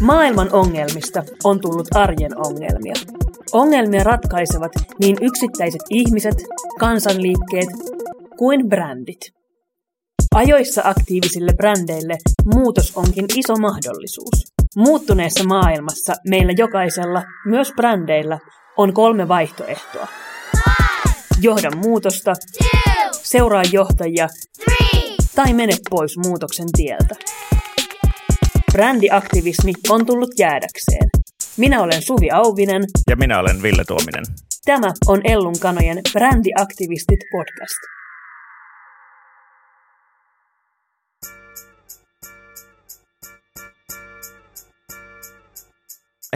Maailman ongelmista on tullut arjen ongelmia. Ongelmia ratkaisevat niin yksittäiset ihmiset, kansanliikkeet kuin brändit. Ajoissa aktiivisille brändeille muutos onkin iso mahdollisuus. Muuttuneessa maailmassa meillä jokaisella, myös brändeillä, on kolme vaihtoehtoa. Johda muutosta, seuraa johtajia tai mene pois muutoksen tieltä. Brändiaktivismi on tullut jäädäkseen. Minä olen Suvi Auvinen. Ja minä olen Ville Tuominen. Tämä on Ellun kanojen Brändiaktivistit podcast.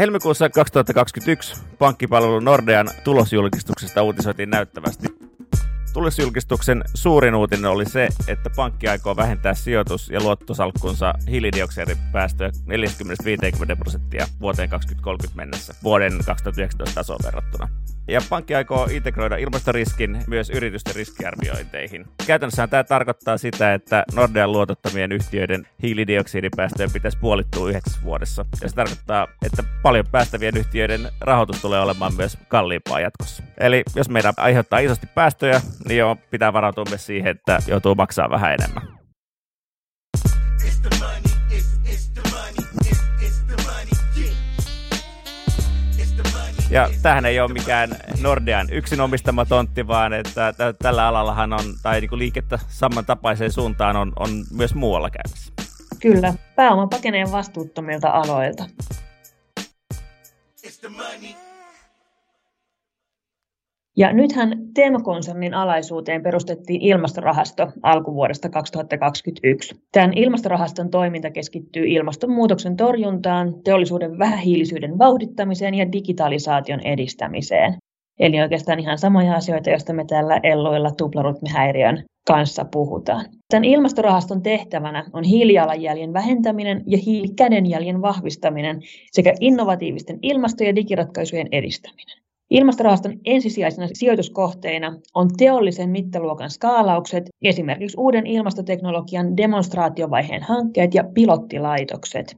Helmikuussa 2021 pankkipalvelu Nordean tulosjulkistuksesta uutisoitiin näyttävästi. Tulosjulkistuksen suurin uutinen oli se, että pankki aikoo vähentää sijoitus- ja luottosalkkunsa hiilidioksidipäästöjä 40-50 prosenttia vuoteen 2030 mennessä vuoden 2019 tasoon verrattuna. Ja pankki aikoo integroida ilmastoriskin myös yritysten riskiarviointeihin. Käytännössä tämä tarkoittaa sitä, että Nordean luotottamien yhtiöiden hiilidioksidipäästöjen pitäisi puolittua yhdeksässä vuodessa. Ja se tarkoittaa, että paljon päästävien yhtiöiden rahoitus tulee olemaan myös kalliimpaa jatkossa. Eli jos meidän aiheuttaa isosti päästöjä, niin jo pitää varautua myös siihen, että joutuu maksaa vähän enemmän. Ja tähän ei ole mikään Nordean yksin omistama tontti, vaan että tällä alallahan on, tai niin liikettä samantapaiseen suuntaan on, on myös muualla käynnissä. Kyllä, pääoma pakenee vastuuttomilta aloilta. It's the money. Ja nythän Teemakonsernin alaisuuteen perustettiin ilmastorahasto alkuvuodesta 2021. Tämän ilmastorahaston toiminta keskittyy ilmastonmuutoksen torjuntaan, teollisuuden vähähiilisyyden vauhdittamiseen ja digitalisaation edistämiseen. Eli oikeastaan ihan samoja asioita, joista me täällä Elloilla tuplarutmihäiriön kanssa puhutaan. Tämän ilmastorahaston tehtävänä on hiilijalanjäljen vähentäminen ja hiilikädenjäljen vahvistaminen sekä innovatiivisten ilmasto- ja digiratkaisujen edistäminen. Ilmastorahaston ensisijaisena sijoituskohteina on teollisen mittaluokan skaalaukset, esimerkiksi uuden ilmastoteknologian demonstraatiovaiheen hankkeet ja pilottilaitokset.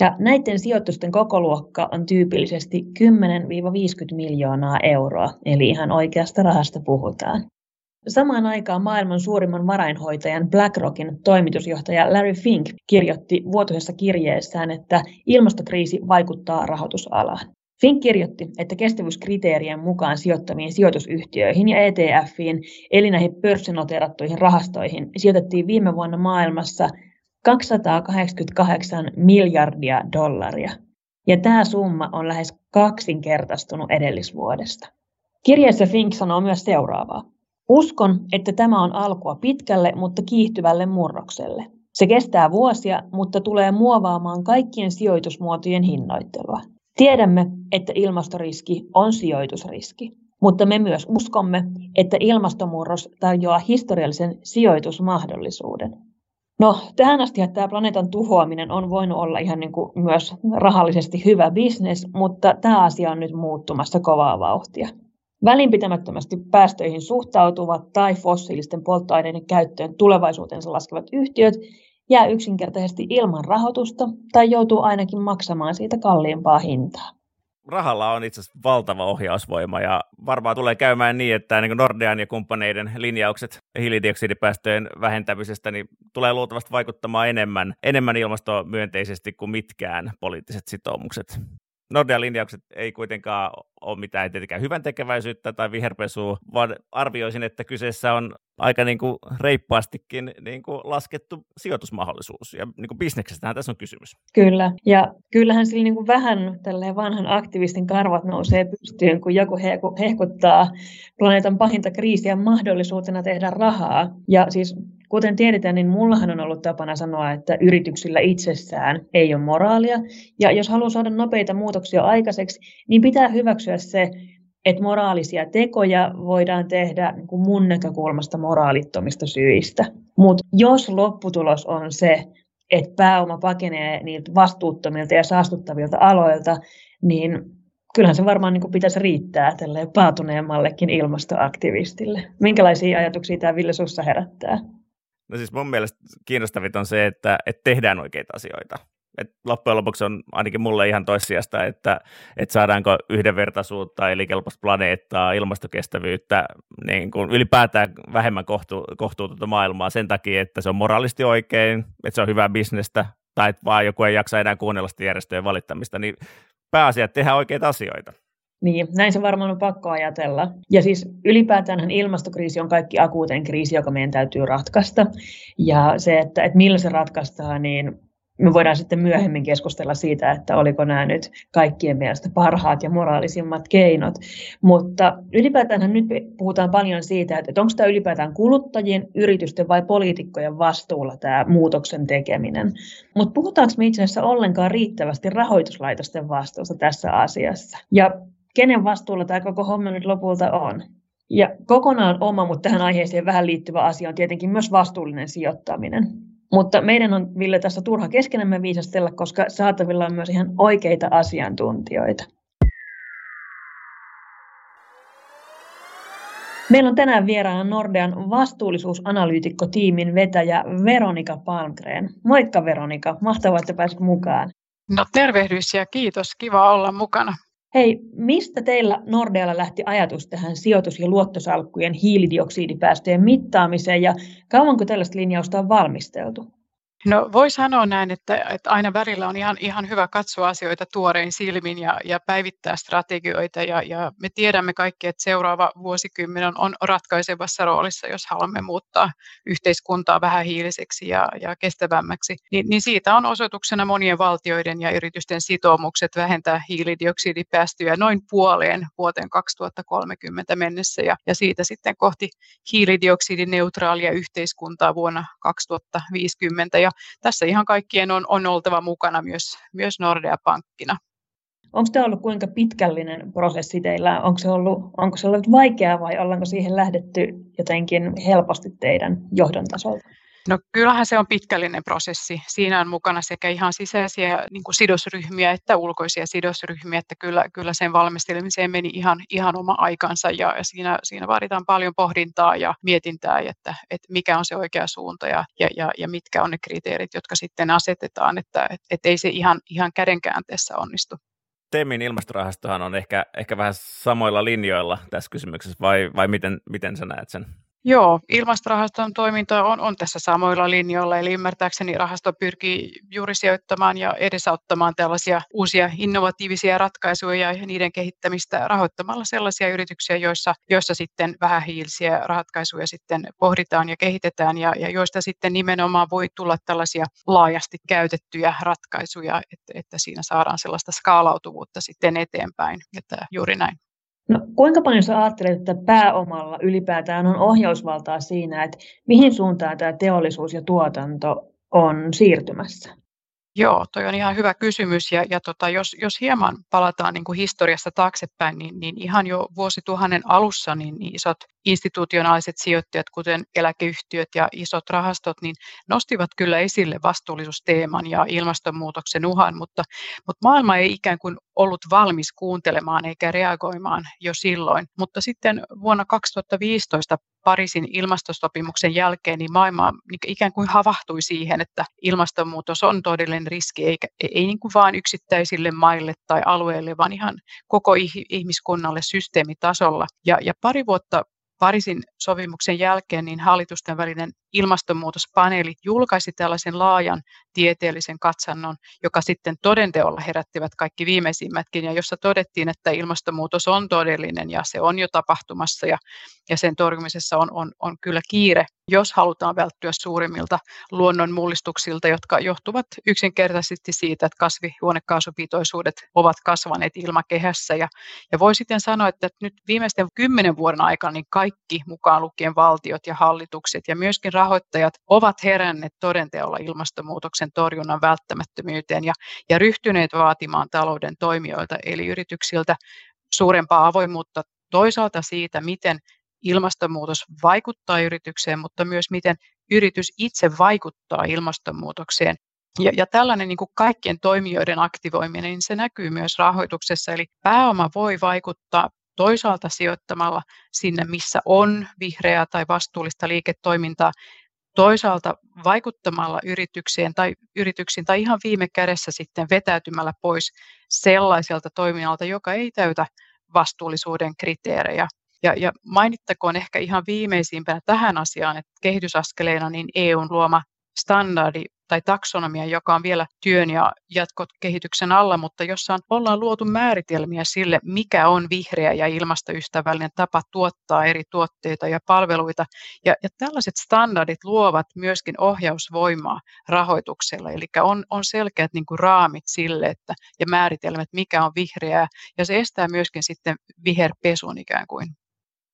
Ja näiden sijoitusten kokoluokka on tyypillisesti 10-50 miljoonaa euroa, eli ihan oikeasta rahasta puhutaan. Samaan aikaan maailman suurimman varainhoitajan BlackRockin toimitusjohtaja Larry Fink kirjoitti vuotuisessa kirjeessään, että ilmastokriisi vaikuttaa rahoitusalaan. Fink kirjoitti, että kestävyyskriteerien mukaan sijoittamiin sijoitusyhtiöihin ja ETFiin, eli näihin pörssinoteerattuihin rahastoihin, sijoitettiin viime vuonna maailmassa 288 miljardia dollaria. Ja tämä summa on lähes kaksinkertaistunut edellisvuodesta. Kirjeessä Fink sanoo myös seuraavaa. Uskon, että tämä on alkua pitkälle, mutta kiihtyvälle murrokselle. Se kestää vuosia, mutta tulee muovaamaan kaikkien sijoitusmuotojen hinnoittelua. Tiedämme, että ilmastoriski on sijoitusriski, mutta me myös uskomme, että ilmastomurros tarjoaa historiallisen sijoitusmahdollisuuden. No, tähän asti tämä planeetan tuhoaminen on voinut olla ihan niin kuin myös rahallisesti hyvä bisnes, mutta tämä asia on nyt muuttumassa kovaa vauhtia. Välinpitämättömästi päästöihin suhtautuvat tai fossiilisten polttoaineiden käyttöön tulevaisuutensa laskevat yhtiöt jää yksinkertaisesti ilman rahoitusta tai joutuu ainakin maksamaan siitä kalliimpaa hintaa. Rahalla on itse asiassa valtava ohjausvoima ja varmaan tulee käymään niin, että niin Nordean ja kumppaneiden linjaukset hiilidioksidipäästöjen vähentämisestä niin tulee luultavasti vaikuttamaan enemmän, enemmän ilmastomyönteisesti kuin mitkään poliittiset sitoumukset. Nordean linjaukset ei kuitenkaan ole mitään tietenkään hyvän tekeväisyyttä tai viherpesua, vaan arvioisin, että kyseessä on aika niin kuin reippaastikin niin kuin laskettu sijoitusmahdollisuus. Ja niin kuin bisneksestähän tässä on kysymys. Kyllä, ja kyllähän sillä niin kuin vähän vanhan aktivistin karvat nousee pystyyn, kun joku hehkuttaa planeetan pahinta kriisiä mahdollisuutena tehdä rahaa. Ja siis Kuten tiedetään, niin mullahan on ollut tapana sanoa, että yrityksillä itsessään ei ole moraalia. Ja jos haluaa saada nopeita muutoksia aikaiseksi, niin pitää hyväksyä se, että moraalisia tekoja voidaan tehdä niin kuin mun näkökulmasta moraalittomista syistä. Mutta jos lopputulos on se, että pääoma pakenee niiltä vastuuttomilta ja saastuttavilta aloilta, niin kyllähän se varmaan niin pitäisi riittää tälle paatuneemmallekin ilmastoaktivistille. Minkälaisia ajatuksia tämä Ville Sussa herättää? No siis mun mielestä kiinnostavit on se, että, että tehdään oikeita asioita. Et loppujen lopuksi on ainakin mulle ihan toissijasta, että, että saadaanko yhdenvertaisuutta, eli kelpoista planeettaa, ilmastokestävyyttä, niin kuin ylipäätään vähemmän kohtu, kohtuutonta maailmaa sen takia, että se on moraalisti oikein, että se on hyvää bisnestä, tai että vaan joku ei jaksa enää kuunnella sitä järjestöjen valittamista, niin pääasia, että tehdään oikeita asioita. Niin, näin se varmaan on pakko ajatella. Ja siis ylipäätään ilmastokriisi on kaikki akuuteen kriisi, joka meidän täytyy ratkaista. Ja se, että, että millä se ratkaistaan, niin me voidaan sitten myöhemmin keskustella siitä, että oliko nämä nyt kaikkien mielestä parhaat ja moraalisimmat keinot. Mutta ylipäätään nyt puhutaan paljon siitä, että onko tämä ylipäätään kuluttajien, yritysten vai poliitikkojen vastuulla tämä muutoksen tekeminen. Mutta puhutaanko me itse asiassa ollenkaan riittävästi rahoituslaitosten vastuusta tässä asiassa? Ja kenen vastuulla tämä koko homma nyt lopulta on? Ja kokonaan oma, mutta tähän aiheeseen vähän liittyvä asia on tietenkin myös vastuullinen sijoittaminen. Mutta meidän on, Ville, tässä turha keskenämme viisastella, koska saatavilla on myös ihan oikeita asiantuntijoita. Meillä on tänään vieraana Nordean vastuullisuusanalyytikko-tiimin vetäjä Veronika Palmgren. Moikka Veronika, mahtavaa, että pääsit mukaan. No tervehdys ja kiitos, kiva olla mukana. Hei, mistä teillä Nordealla lähti ajatus tähän sijoitus- ja luottosalkkujen hiilidioksidipäästöjen mittaamiseen ja kauanko tällaista linjausta on valmisteltu? No voi sanoa näin, että, että aina välillä on ihan, ihan hyvä katsoa asioita tuorein silmin ja, ja päivittää strategioita ja, ja me tiedämme kaikki, että seuraava vuosikymmen on, on ratkaisevassa roolissa, jos haluamme muuttaa yhteiskuntaa vähän hiiliseksi ja, ja kestävämmäksi. Ni, niin siitä on osoituksena monien valtioiden ja yritysten sitoumukset vähentää hiilidioksidipäästöjä noin puoleen vuoteen 2030 mennessä ja, ja siitä sitten kohti hiilidioksidineutraalia yhteiskuntaa vuonna 2050. Ja tässä ihan kaikkien on, on oltava mukana myös, myös Nordea-pankkina. Onko tämä ollut kuinka pitkällinen prosessi teillä? Onko se ollut, onko se ollut vaikeaa vai ollaanko siihen lähdetty jotenkin helposti teidän johdon tasolta? No kyllähän se on pitkällinen prosessi. Siinä on mukana sekä ihan sisäisiä niin kuin sidosryhmiä että ulkoisia sidosryhmiä, että kyllä, kyllä sen valmistelemiseen meni ihan, ihan oma aikansa ja, ja siinä, siinä vaaditaan paljon pohdintaa ja mietintää, että, että mikä on se oikea suunta ja, ja, ja, ja mitkä on ne kriteerit, jotka sitten asetetaan, että et, et ei se ihan, ihan kädenkäänteessä onnistu. Temin ilmastorahastohan on ehkä, ehkä vähän samoilla linjoilla tässä kysymyksessä, vai, vai miten, miten sä näet sen? Joo, ilmastorahaston toiminta on, on tässä samoilla linjoilla, eli ymmärtääkseni rahasto pyrkii juuri sijoittamaan ja edesauttamaan tällaisia uusia innovatiivisia ratkaisuja ja niiden kehittämistä rahoittamalla sellaisia yrityksiä, joissa, joissa sitten vähähiilisiä ratkaisuja sitten pohditaan ja kehitetään ja, ja joista sitten nimenomaan voi tulla tällaisia laajasti käytettyjä ratkaisuja, että, että siinä saadaan sellaista skaalautuvuutta sitten eteenpäin, että juuri näin. No, kuinka paljon sä ajattelet, että pääomalla ylipäätään on ohjausvaltaa siinä, että mihin suuntaan tämä teollisuus ja tuotanto on siirtymässä? Joo, toi on ihan hyvä kysymys ja, ja tota, jos, jos hieman palataan niin kuin historiassa taaksepäin, niin, niin ihan jo vuosituhannen alussa niin, niin isot institutionaaliset sijoittajat, kuten eläkeyhtiöt ja isot rahastot, niin nostivat kyllä esille vastuullisuusteeman ja ilmastonmuutoksen uhan, mutta, mutta maailma ei ikään kuin ollut valmis kuuntelemaan eikä reagoimaan jo silloin. Mutta sitten vuonna 2015 Pariisin ilmastosopimuksen jälkeen niin maailma niin ikään kuin havahtui siihen, että ilmastonmuutos on todellinen riski, eikä, ei niin kuin vain yksittäisille maille tai alueille, vaan ihan koko ihmiskunnalle systeemitasolla. Ja, ja pari vuotta Pariisin sopimuksen jälkeen niin hallitusten välinen ilmastonmuutospaneeli julkaisi tällaisen laajan tieteellisen katsannon, joka sitten todenteolla herättivät kaikki viimeisimmätkin, ja jossa todettiin, että ilmastonmuutos on todellinen ja se on jo tapahtumassa, ja, ja sen torjumisessa on, on, on kyllä kiire, jos halutaan välttyä suurimmilta luonnon mullistuksilta, jotka johtuvat yksinkertaisesti siitä, että kasvihuonekaasupitoisuudet ovat kasvaneet ilmakehässä. Ja, ja voi sitten sanoa, että nyt viimeisten kymmenen vuoden aikana niin kaikki mukaan lukien valtiot ja hallitukset ja myöskin rahoittajat ovat heränneet todenteolla ilmastonmuutoksen torjunnan välttämättömyyteen ja, ja ryhtyneet vaatimaan talouden toimijoilta eli yrityksiltä suurempaa avoimuutta toisaalta siitä, miten ilmastonmuutos vaikuttaa yritykseen, mutta myös miten yritys itse vaikuttaa ilmastonmuutokseen Ja, ja tällainen niin kuin kaikkien toimijoiden aktivoiminen, niin se näkyy myös rahoituksessa. Eli pääoma voi vaikuttaa toisaalta sijoittamalla sinne, missä on vihreää tai vastuullista liiketoimintaa, toisaalta vaikuttamalla yrityksiin tai, yrityksiin tai ihan viime kädessä sitten vetäytymällä pois sellaiselta toiminnalta, joka ei täytä vastuullisuuden kriteerejä. Ja, ja mainittakoon ehkä ihan viimeisimpänä tähän asiaan, että kehitysaskeleena niin EUn luoma standardi tai taksonomia, joka on vielä työn ja jatkokehityksen alla, mutta jossa on, ollaan luotu määritelmiä sille, mikä on vihreä ja ilmastoystävällinen tapa tuottaa eri tuotteita ja palveluita. Ja, ja tällaiset standardit luovat myöskin ohjausvoimaa rahoituksella, eli on, on selkeät niin kuin raamit sille että, ja määritelmät, mikä on vihreää, ja se estää myöskin sitten viherpesun ikään kuin.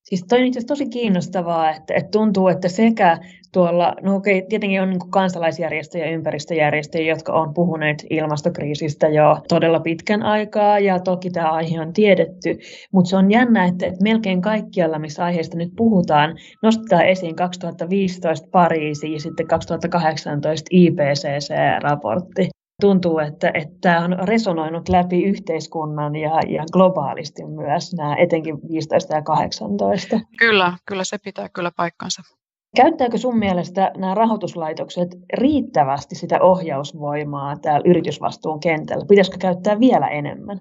Siis toi on itse tosi kiinnostavaa, että, että tuntuu, että sekä tuolla, no okei, tietenkin on niin kansalaisjärjestöjä ja ympäristöjärjestöjä, jotka on puhuneet ilmastokriisistä jo todella pitkän aikaa, ja toki tämä aihe on tiedetty, mutta se on jännä, että, että melkein kaikkialla, missä aiheesta nyt puhutaan, nostetaan esiin 2015 Pariisi ja sitten 2018 IPCC-raportti tuntuu, että, että tämä on resonoinut läpi yhteiskunnan ja, ja globaalisti myös nämä etenkin 15 ja 18. Kyllä, kyllä se pitää kyllä paikkansa. Käyttääkö sun mielestä nämä rahoituslaitokset riittävästi sitä ohjausvoimaa täällä yritysvastuun kentällä? Pitäisikö käyttää vielä enemmän?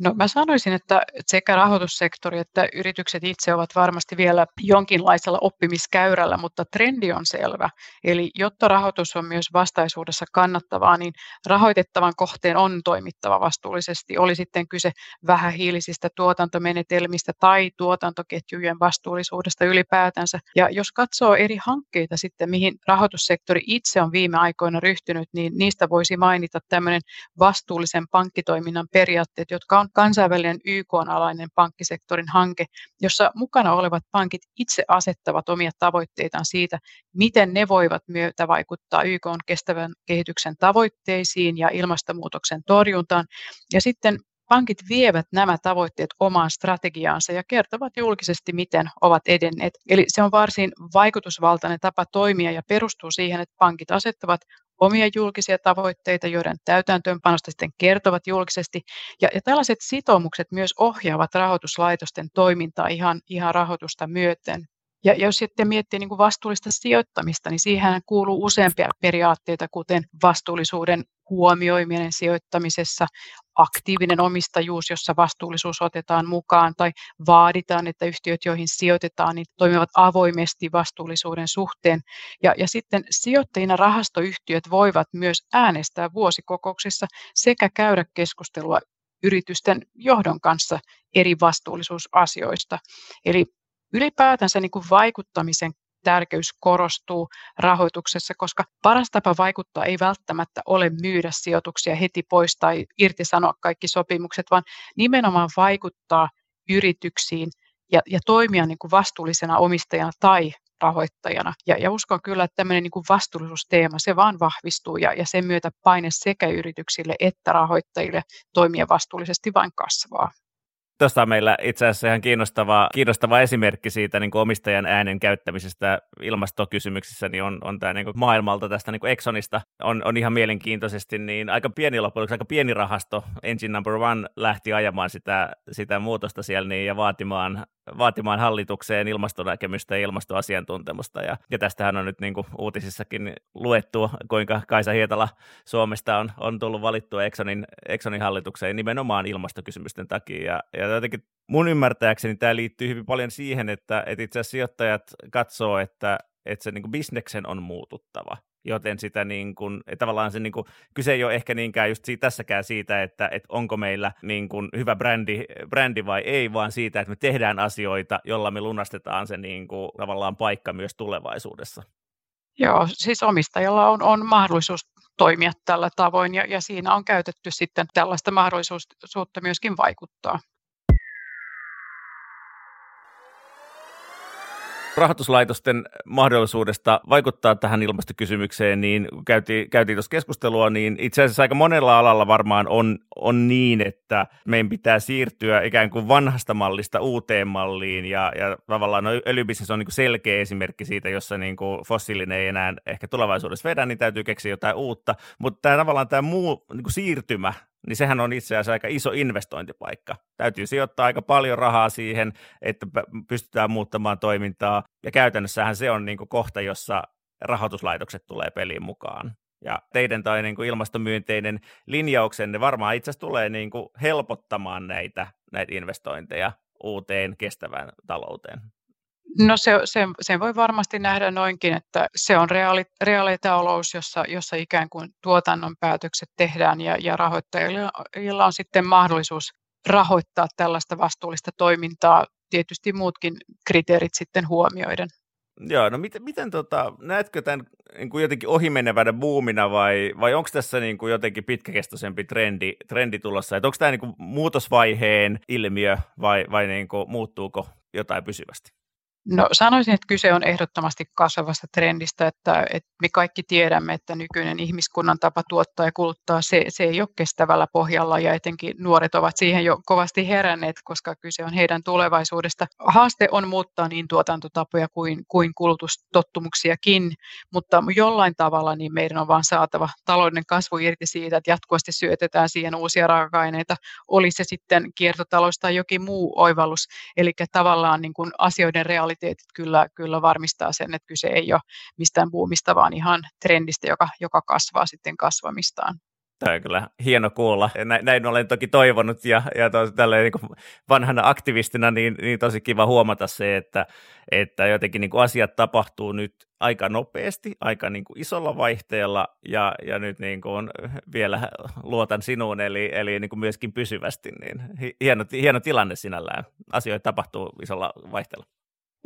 No mä sanoisin, että sekä rahoitussektori että yritykset itse ovat varmasti vielä jonkinlaisella oppimiskäyrällä, mutta trendi on selvä. Eli jotta rahoitus on myös vastaisuudessa kannattavaa, niin rahoitettavan kohteen on toimittava vastuullisesti. Oli sitten kyse vähähiilisistä tuotantomenetelmistä tai tuotantoketjujen vastuullisuudesta ylipäätänsä. Ja jos katsoo eri hankkeita sitten, mihin rahoitussektori itse on viime aikoina ryhtynyt, niin niistä voisi mainita tämmöinen vastuullisen pankkitoiminnan periaatteet, jotka on kansainvälinen YK-alainen pankkisektorin hanke, jossa mukana olevat pankit itse asettavat omia tavoitteitaan siitä, miten ne voivat myötä vaikuttaa YK kestävän kehityksen tavoitteisiin ja ilmastonmuutoksen torjuntaan. Ja sitten pankit vievät nämä tavoitteet omaan strategiaansa ja kertovat julkisesti, miten ovat edenneet. Eli se on varsin vaikutusvaltainen tapa toimia ja perustuu siihen, että pankit asettavat omia julkisia tavoitteita, joiden täytäntöönpanosta sitten kertovat julkisesti. Ja, ja tällaiset sitoumukset myös ohjaavat rahoituslaitosten toimintaa ihan, ihan rahoitusta myöten. Ja jos sitten miettii niin kuin vastuullista sijoittamista, niin siihen kuuluu useampia periaatteita, kuten vastuullisuuden huomioiminen sijoittamisessa, aktiivinen omistajuus, jossa vastuullisuus otetaan mukaan, tai vaaditaan, että yhtiöt, joihin sijoitetaan, niin toimivat avoimesti vastuullisuuden suhteen. Ja, ja sitten sijoittajina rahastoyhtiöt voivat myös äänestää vuosikokouksissa sekä käydä keskustelua yritysten johdon kanssa eri vastuullisuusasioista. Eli ylipäätänsä niin kuin vaikuttamisen tärkeys korostuu rahoituksessa, koska paras tapa vaikuttaa ei välttämättä ole myydä sijoituksia heti pois tai irtisanoa kaikki sopimukset, vaan nimenomaan vaikuttaa yrityksiin ja, ja toimia niin kuin vastuullisena omistajana tai rahoittajana. Ja, ja uskon kyllä, että tämmöinen niin kuin vastuullisuusteema, se vaan vahvistuu ja, ja sen myötä paine sekä yrityksille että rahoittajille toimia vastuullisesti vain kasvaa. Tuosta on meillä itse asiassa ihan kiinnostava, kiinnostava esimerkki siitä niin omistajan äänen käyttämisestä ilmastokysymyksissä, niin on, on tämä niin maailmalta tästä niin Exxonista. On, on ihan mielenkiintoisesti, niin aika pieni loppujen aika pieni rahasto, Engine Number One, lähti ajamaan sitä, sitä muutosta siellä niin, ja vaatimaan vaatimaan hallitukseen ilmastonäkemystä ja ilmastoasiantuntemusta. Ja, ja tästähän on nyt niin kuin uutisissakin luettu, kuinka Kaisa Hietala Suomesta on, on tullut valittua Exxonin, Exxonin hallitukseen nimenomaan ilmastokysymysten takia. Ja, ja jotenkin mun ymmärtääkseni tämä liittyy hyvin paljon siihen, että, että itse asiassa sijoittajat katsoo, että, että se niin kuin bisneksen on muututtava joten sitä niin kuin, tavallaan se niin kuin, kyse ei ole ehkä niinkään just siitä, tässäkään siitä, että, että onko meillä niin kuin hyvä brändi, brändi vai ei, vaan siitä, että me tehdään asioita, jolla me lunastetaan se niin kuin, tavallaan paikka myös tulevaisuudessa. Joo, siis omistajalla on, on mahdollisuus toimia tällä tavoin ja, ja siinä on käytetty sitten tällaista mahdollisuutta myöskin vaikuttaa. Rahoituslaitosten mahdollisuudesta vaikuttaa tähän ilmastokysymykseen, niin kun käytiin, käytiin tuossa keskustelua, niin itse asiassa aika monella alalla varmaan on, on niin, että meidän pitää siirtyä ikään kuin vanhasta mallista uuteen malliin, ja, ja tavallaan no, öljybisnes on niin selkeä esimerkki siitä, jossa niin kuin fossiilinen ei enää ehkä tulevaisuudessa vedä, niin täytyy keksiä jotain uutta, mutta tämä tavallaan tämä muu niin siirtymä niin sehän on itse asiassa aika iso investointipaikka. Täytyy sijoittaa aika paljon rahaa siihen, että pystytään muuttamaan toimintaa, ja käytännössähän se on niin kuin kohta, jossa rahoituslaitokset tulee peliin mukaan. Ja teidän tai niin kuin ilmastomyönteinen linjauksenne varmaan itse asiassa tulee niin kuin helpottamaan näitä, näitä investointeja uuteen kestävään talouteen. No se, se, sen voi varmasti nähdä noinkin, että se on reaali, reaalitalous, jossa, jossa ikään kuin tuotannon päätökset tehdään ja, ja rahoittajilla on sitten mahdollisuus rahoittaa tällaista vastuullista toimintaa, tietysti muutkin kriteerit sitten huomioiden. Joo, no miten, miten tota, näetkö tämän niin kuin jotenkin ohimenevänä buumina vai, vai onko tässä niin kuin jotenkin pitkäkestoisempi trendi, trendi tulossa? Onko tämä niin kuin muutosvaiheen ilmiö vai, vai niin kuin muuttuuko jotain pysyvästi? No sanoisin, että kyse on ehdottomasti kasvavasta trendistä, että, että me kaikki tiedämme, että nykyinen ihmiskunnan tapa tuottaa ja kuluttaa, se, se ei ole kestävällä pohjalla ja etenkin nuoret ovat siihen jo kovasti heränneet, koska kyse on heidän tulevaisuudesta. Haaste on muuttaa niin tuotantotapoja kuin, kuin kulutustottumuksiakin, mutta jollain tavalla niin meidän on vaan saatava talouden kasvu irti siitä, että jatkuvasti syötetään siihen uusia raaka-aineita, oli se sitten kiertotalous tai jokin muu oivallus, eli tavallaan niin kuin asioiden reaali realiteetit kyllä, kyllä varmistaa sen, että kyse ei ole mistään buumista, vaan ihan trendistä, joka, joka kasvaa sitten kasvamistaan. Tämä on kyllä hieno kuulla. Näin, olen toki toivonut ja, ja tos, niin vanhana aktivistina niin, niin tosi kiva huomata se, että, että jotenkin niin kuin asiat tapahtuu nyt aika nopeasti, aika niin kuin isolla vaihteella ja, ja nyt niin kuin vielä luotan sinuun, eli, eli niin kuin myöskin pysyvästi. Niin hieno, hieno tilanne sinällään. Asioita tapahtuu isolla vaihteella.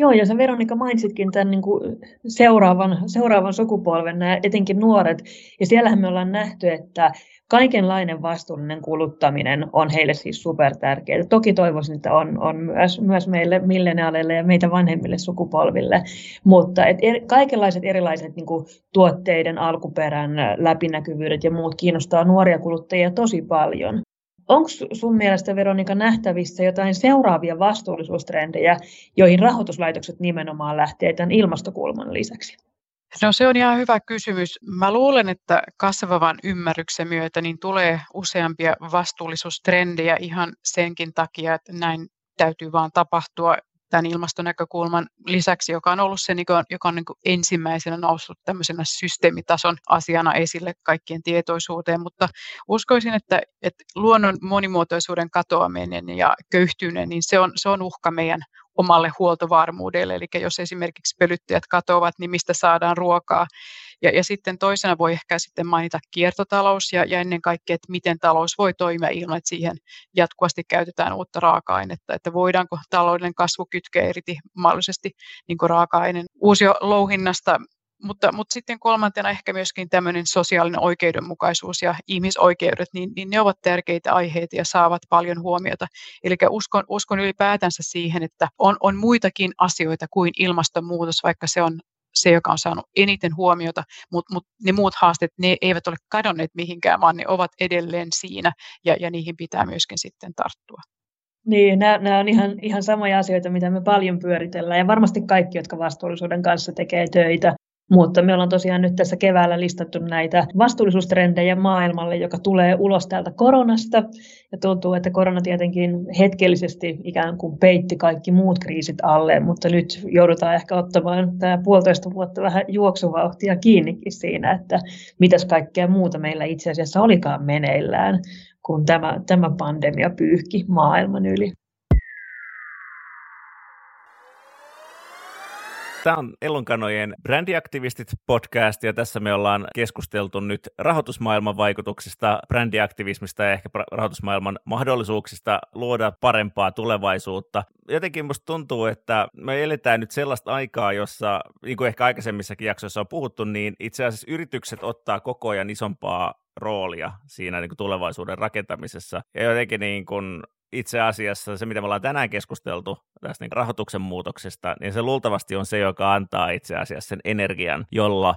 Joo, ja sä Veronika mainitsitkin tämän niin kuin seuraavan, seuraavan sukupolven, nämä etenkin nuoret, ja siellähän me ollaan nähty, että kaikenlainen vastuullinen kuluttaminen on heille siis super tärkeää. Toki toivoisin, että on, on myös, myös meille milleniaaleille ja meitä vanhemmille sukupolville, mutta et er, kaikenlaiset erilaiset niin kuin, tuotteiden alkuperän läpinäkyvyydet ja muut kiinnostaa nuoria kuluttajia tosi paljon. Onko sun mielestä, Veronika, nähtävissä jotain seuraavia vastuullisuustrendejä, joihin rahoituslaitokset nimenomaan lähtee tämän ilmastokulman lisäksi? No se on ihan hyvä kysymys. Mä luulen, että kasvavan ymmärryksen myötä niin tulee useampia vastuullisuustrendejä ihan senkin takia, että näin täytyy vaan tapahtua tämän ilmastonäkökulman lisäksi, joka on ollut se, joka on niin ensimmäisenä noussut tämmöisenä systeemitason asiana esille kaikkien tietoisuuteen, mutta uskoisin, että, että luonnon monimuotoisuuden katoaminen ja köyhtyminen, niin se on, se on uhka meidän omalle huoltovarmuudelle. Eli jos esimerkiksi pölyttäjät katoavat, niin mistä saadaan ruokaa. Ja, ja sitten toisena voi ehkä sitten mainita kiertotalous ja, ja ennen kaikkea, että miten talous voi toimia ilman, että siihen jatkuvasti käytetään uutta raaka-ainetta. Että voidaanko talouden kasvu kytkeä eriti mahdollisesti niin raaka-aineen uusio louhinnasta mutta, mutta sitten kolmantena ehkä myöskin tämmöinen sosiaalinen oikeudenmukaisuus ja ihmisoikeudet, niin, niin ne ovat tärkeitä aiheita ja saavat paljon huomiota. Eli uskon, uskon ylipäätänsä siihen, että on, on muitakin asioita kuin ilmastonmuutos, vaikka se on se, joka on saanut eniten huomiota, mutta mut ne muut haasteet, ne eivät ole kadonneet mihinkään, vaan ne ovat edelleen siinä ja, ja niihin pitää myöskin sitten tarttua. Niin, nämä, nämä on ihan, ihan samoja asioita, mitä me paljon pyöritellään ja varmasti kaikki, jotka vastuullisuuden kanssa tekee töitä, mutta me ollaan tosiaan nyt tässä keväällä listattu näitä vastuullisuustrendejä maailmalle, joka tulee ulos täältä koronasta. Ja tuntuu, että korona tietenkin hetkellisesti ikään kuin peitti kaikki muut kriisit alle, mutta nyt joudutaan ehkä ottamaan tämä puolitoista vuotta vähän juoksuvauhtia kiinnikin siinä, että mitäs kaikkea muuta meillä itse asiassa olikaan meneillään, kun tämä, tämä pandemia pyyhki maailman yli. Tämä on Elonkanojen brändiaktivistit podcast ja tässä me ollaan keskusteltu nyt rahoitusmaailman vaikutuksista, brändiaktivismista ja ehkä rahoitusmaailman mahdollisuuksista luoda parempaa tulevaisuutta. Jotenkin musta tuntuu, että me eletään nyt sellaista aikaa, jossa, niin kuin ehkä aikaisemmissakin jaksoissa on puhuttu, niin itse asiassa yritykset ottaa koko ajan isompaa roolia siinä niin kuin tulevaisuuden rakentamisessa. Ja jotenkin niin kuin itse asiassa se, mitä me ollaan tänään keskusteltu tästä niin rahoituksen muutoksesta, niin se luultavasti on se, joka antaa itse asiassa sen energian, jolla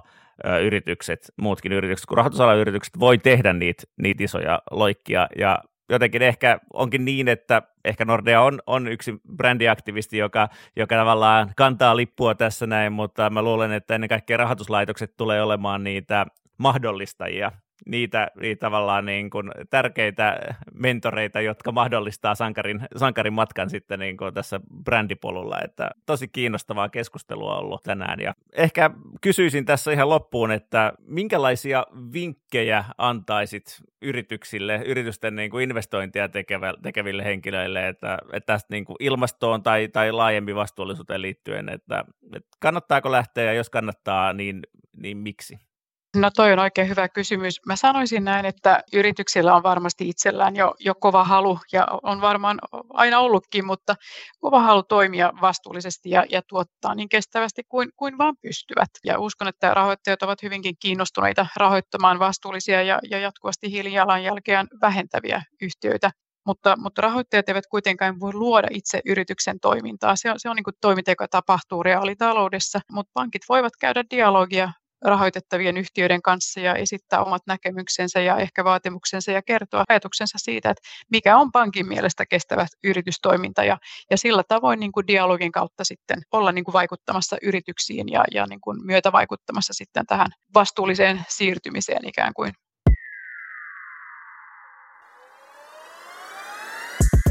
yritykset, muutkin yritykset kuin rahoitusalan yritykset voi tehdä niitä, niitä isoja loikkia. Ja jotenkin ehkä onkin niin, että ehkä Nordea on, on yksi brändiaktivisti, joka, joka tavallaan kantaa lippua tässä näin, mutta mä luulen, että ennen kaikkea rahoituslaitokset tulee olemaan niitä mahdollistajia niitä, niitä tavallaan niin kuin tärkeitä mentoreita, jotka mahdollistaa sankarin, sankarin matkan sitten niin kuin tässä brändipolulla. Että tosi kiinnostavaa keskustelua ollut tänään. Ja ehkä kysyisin tässä ihan loppuun, että minkälaisia vinkkejä antaisit yrityksille, yritysten niin kuin investointia tekevä, tekeville henkilöille, että, että tästä niin kuin ilmastoon tai, tai laajemmin vastuullisuuteen liittyen, että, että kannattaako lähteä ja jos kannattaa, niin, niin miksi? No toi on oikein hyvä kysymys. Mä sanoisin näin, että yrityksillä on varmasti itsellään jo, jo kova halu ja on varmaan aina ollutkin, mutta kova halu toimia vastuullisesti ja, ja tuottaa niin kestävästi kuin, kuin vaan pystyvät. Ja uskon, että rahoittajat ovat hyvinkin kiinnostuneita rahoittamaan vastuullisia ja, ja jatkuvasti hiilijalanjälkeään vähentäviä yhtiöitä. Mutta, mutta rahoittajat eivät kuitenkaan voi luoda itse yrityksen toimintaa. Se on, se on niin toiminta, joka tapahtuu reaalitaloudessa, mutta pankit voivat käydä dialogia rahoitettavien yhtiöiden kanssa ja esittää omat näkemyksensä ja ehkä vaatimuksensa ja kertoa ajatuksensa siitä, että mikä on pankin mielestä kestävä yritystoiminta ja, ja sillä tavoin niin kuin dialogin kautta sitten olla niin kuin vaikuttamassa yrityksiin ja, ja niin kuin myötä vaikuttamassa sitten tähän vastuulliseen siirtymiseen ikään kuin.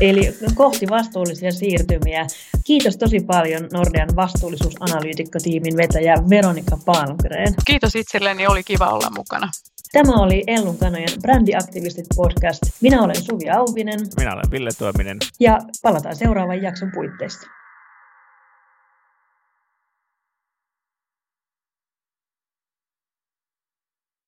Eli kohti vastuullisia siirtymiä. Kiitos tosi paljon Nordean vastuullisuusanalyytikkotiimin vetäjä Veronika Palmgren. Kiitos itselleni, oli kiva olla mukana. Tämä oli Ellun kanojen Brändiaktivistit podcast. Minä olen Suvi Auvinen. Minä olen Ville Tuominen. Ja palataan seuraavan jakson puitteissa.